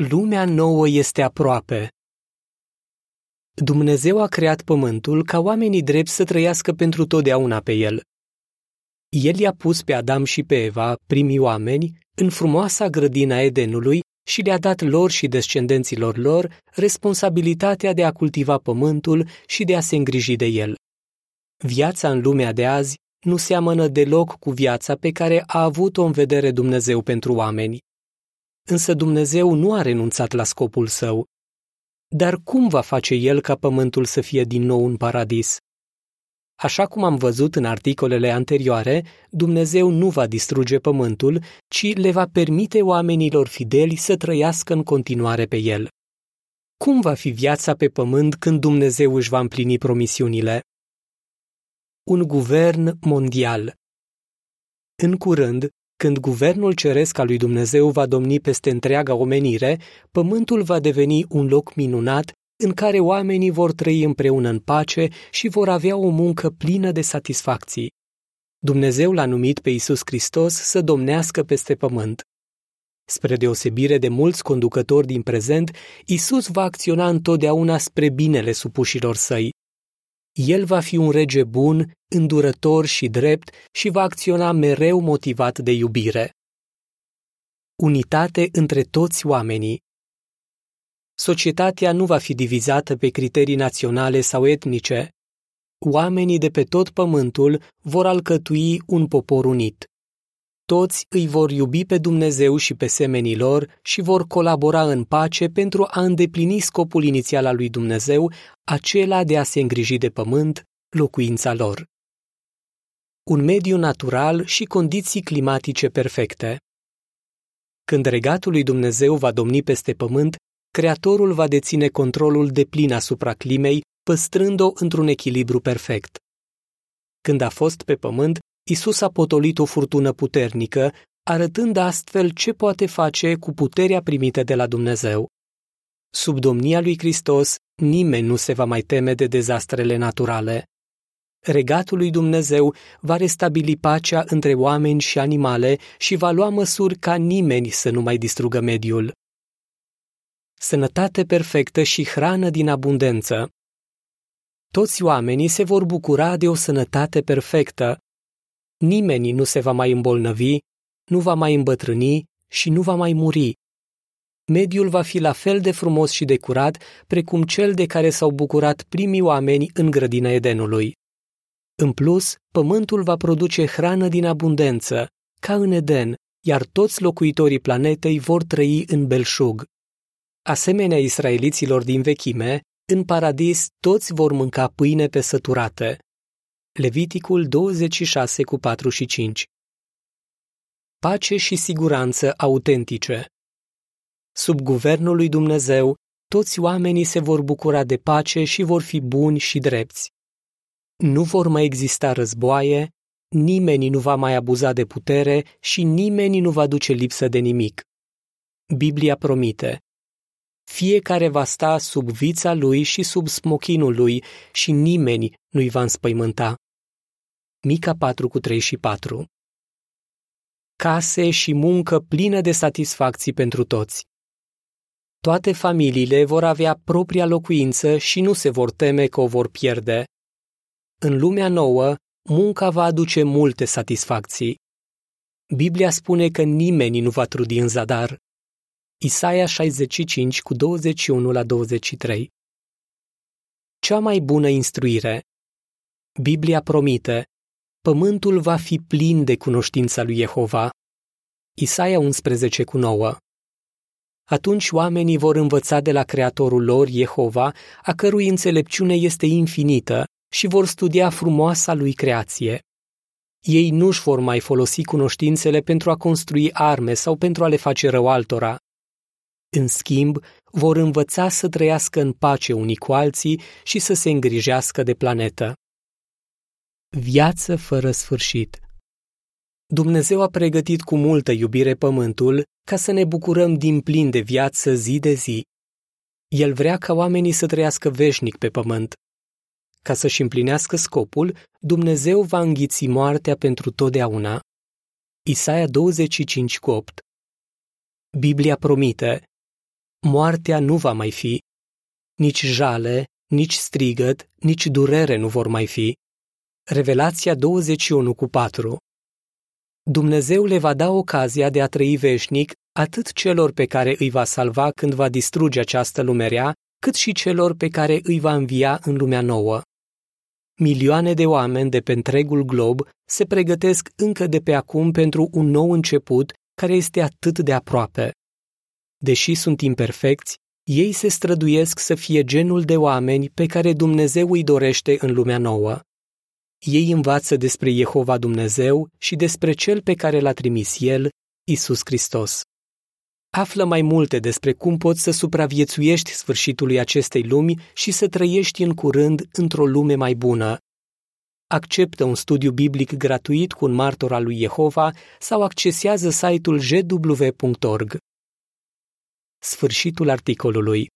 Lumea nouă este aproape. Dumnezeu a creat pământul ca oamenii drept să trăiască pentru totdeauna pe el. El i-a pus pe Adam și pe Eva, primii oameni, în frumoasa grădina Edenului și le-a dat lor și descendenților lor responsabilitatea de a cultiva pământul și de a se îngriji de el. Viața în lumea de azi nu seamănă deloc cu viața pe care a avut-o în vedere Dumnezeu pentru oameni. Însă Dumnezeu nu a renunțat la scopul său. Dar cum va face el ca pământul să fie din nou un paradis? Așa cum am văzut în articolele anterioare, Dumnezeu nu va distruge pământul, ci le va permite oamenilor fideli să trăiască în continuare pe el. Cum va fi viața pe pământ când Dumnezeu își va împlini promisiunile? Un guvern mondial. În curând, când guvernul ceresc al lui Dumnezeu va domni peste întreaga omenire, pământul va deveni un loc minunat în care oamenii vor trăi împreună în pace și vor avea o muncă plină de satisfacții. Dumnezeu l-a numit pe Isus Hristos să domnească peste pământ. Spre deosebire de mulți conducători din prezent, Isus va acționa întotdeauna spre binele supușilor săi. El va fi un rege bun, îndurător și drept și va acționa mereu motivat de iubire. Unitate între toți oamenii Societatea nu va fi divizată pe criterii naționale sau etnice. Oamenii de pe tot pământul vor alcătui un popor unit. Toți îi vor iubi pe Dumnezeu și pe semenii lor și vor colabora în pace pentru a îndeplini scopul inițial al lui Dumnezeu, acela de a se îngriji de pământ, locuința lor. Un mediu natural și condiții climatice perfecte. Când regatul lui Dumnezeu va domni peste pământ, Creatorul va deține controlul de plin asupra climei, păstrând-o într-un echilibru perfect. Când a fost pe pământ, Isus a potolit o furtună puternică, arătând astfel ce poate face cu puterea primită de la Dumnezeu. Sub domnia lui Hristos, nimeni nu se va mai teme de dezastrele naturale. Regatul lui Dumnezeu va restabili pacea între oameni și animale și va lua măsuri ca nimeni să nu mai distrugă mediul sănătate perfectă și hrană din abundență. Toți oamenii se vor bucura de o sănătate perfectă. Nimeni nu se va mai îmbolnăvi, nu va mai îmbătrâni și nu va mai muri. Mediul va fi la fel de frumos și de curat precum cel de care s-au bucurat primii oameni în grădina Edenului. În plus, pământul va produce hrană din abundență, ca în Eden, iar toți locuitorii planetei vor trăi în belșug. Asemenea israeliților din vechime, în paradis toți vor mânca pâine pe săturate. Leviticul 26 cu 4 și 5 Pace și siguranță autentice Sub guvernul lui Dumnezeu, toți oamenii se vor bucura de pace și vor fi buni și drepți. Nu vor mai exista războaie, nimeni nu va mai abuza de putere și nimeni nu va duce lipsă de nimic. Biblia promite, fiecare va sta sub vița lui și sub smochinul lui și nimeni nu-i va înspăimânta. Mica 4 cu 3 și 4 Case și muncă plină de satisfacții pentru toți. Toate familiile vor avea propria locuință și nu se vor teme că o vor pierde. În lumea nouă, munca va aduce multe satisfacții. Biblia spune că nimeni nu va trudi în zadar. Isaia 65 cu 21 la 23 Cea mai bună instruire Biblia promite Pământul va fi plin de cunoștința lui Jehova. Isaia 11 cu 9 Atunci oamenii vor învăța de la Creatorul lor, Jehova, a cărui înțelepciune este infinită, și vor studia frumoasa lui creație. Ei nu-și vor mai folosi cunoștințele pentru a construi arme sau pentru a le face rău altora, în schimb, vor învăța să trăiască în pace unii cu alții și să se îngrijească de planetă. Viață fără sfârșit Dumnezeu a pregătit cu multă iubire pământul ca să ne bucurăm din plin de viață zi de zi. El vrea ca oamenii să trăiască veșnic pe pământ. Ca să-și împlinească scopul, Dumnezeu va înghiți moartea pentru totdeauna. Isaia 25 cu 8 Biblia promite, Moartea nu va mai fi, nici jale, nici strigăt, nici durere nu vor mai fi. Revelația 21 cu 4 Dumnezeu le va da ocazia de a trăi veșnic atât celor pe care îi va salva când va distruge această lumerea, cât și celor pe care îi va învia în lumea nouă. Milioane de oameni de pe întregul glob se pregătesc încă de pe acum pentru un nou început care este atât de aproape. Deși sunt imperfecți, ei se străduiesc să fie genul de oameni pe care Dumnezeu îi dorește în lumea nouă. Ei învață despre Jehova Dumnezeu și despre Cel pe care l-a trimis El, Isus Hristos. Află mai multe despre cum poți să supraviețuiești sfârșitului acestei lumi și să trăiești în curând într-o lume mai bună. Acceptă un studiu biblic gratuit cu un martor al lui Jehova sau accesează site-ul jw.org. Sfârșitul articolului.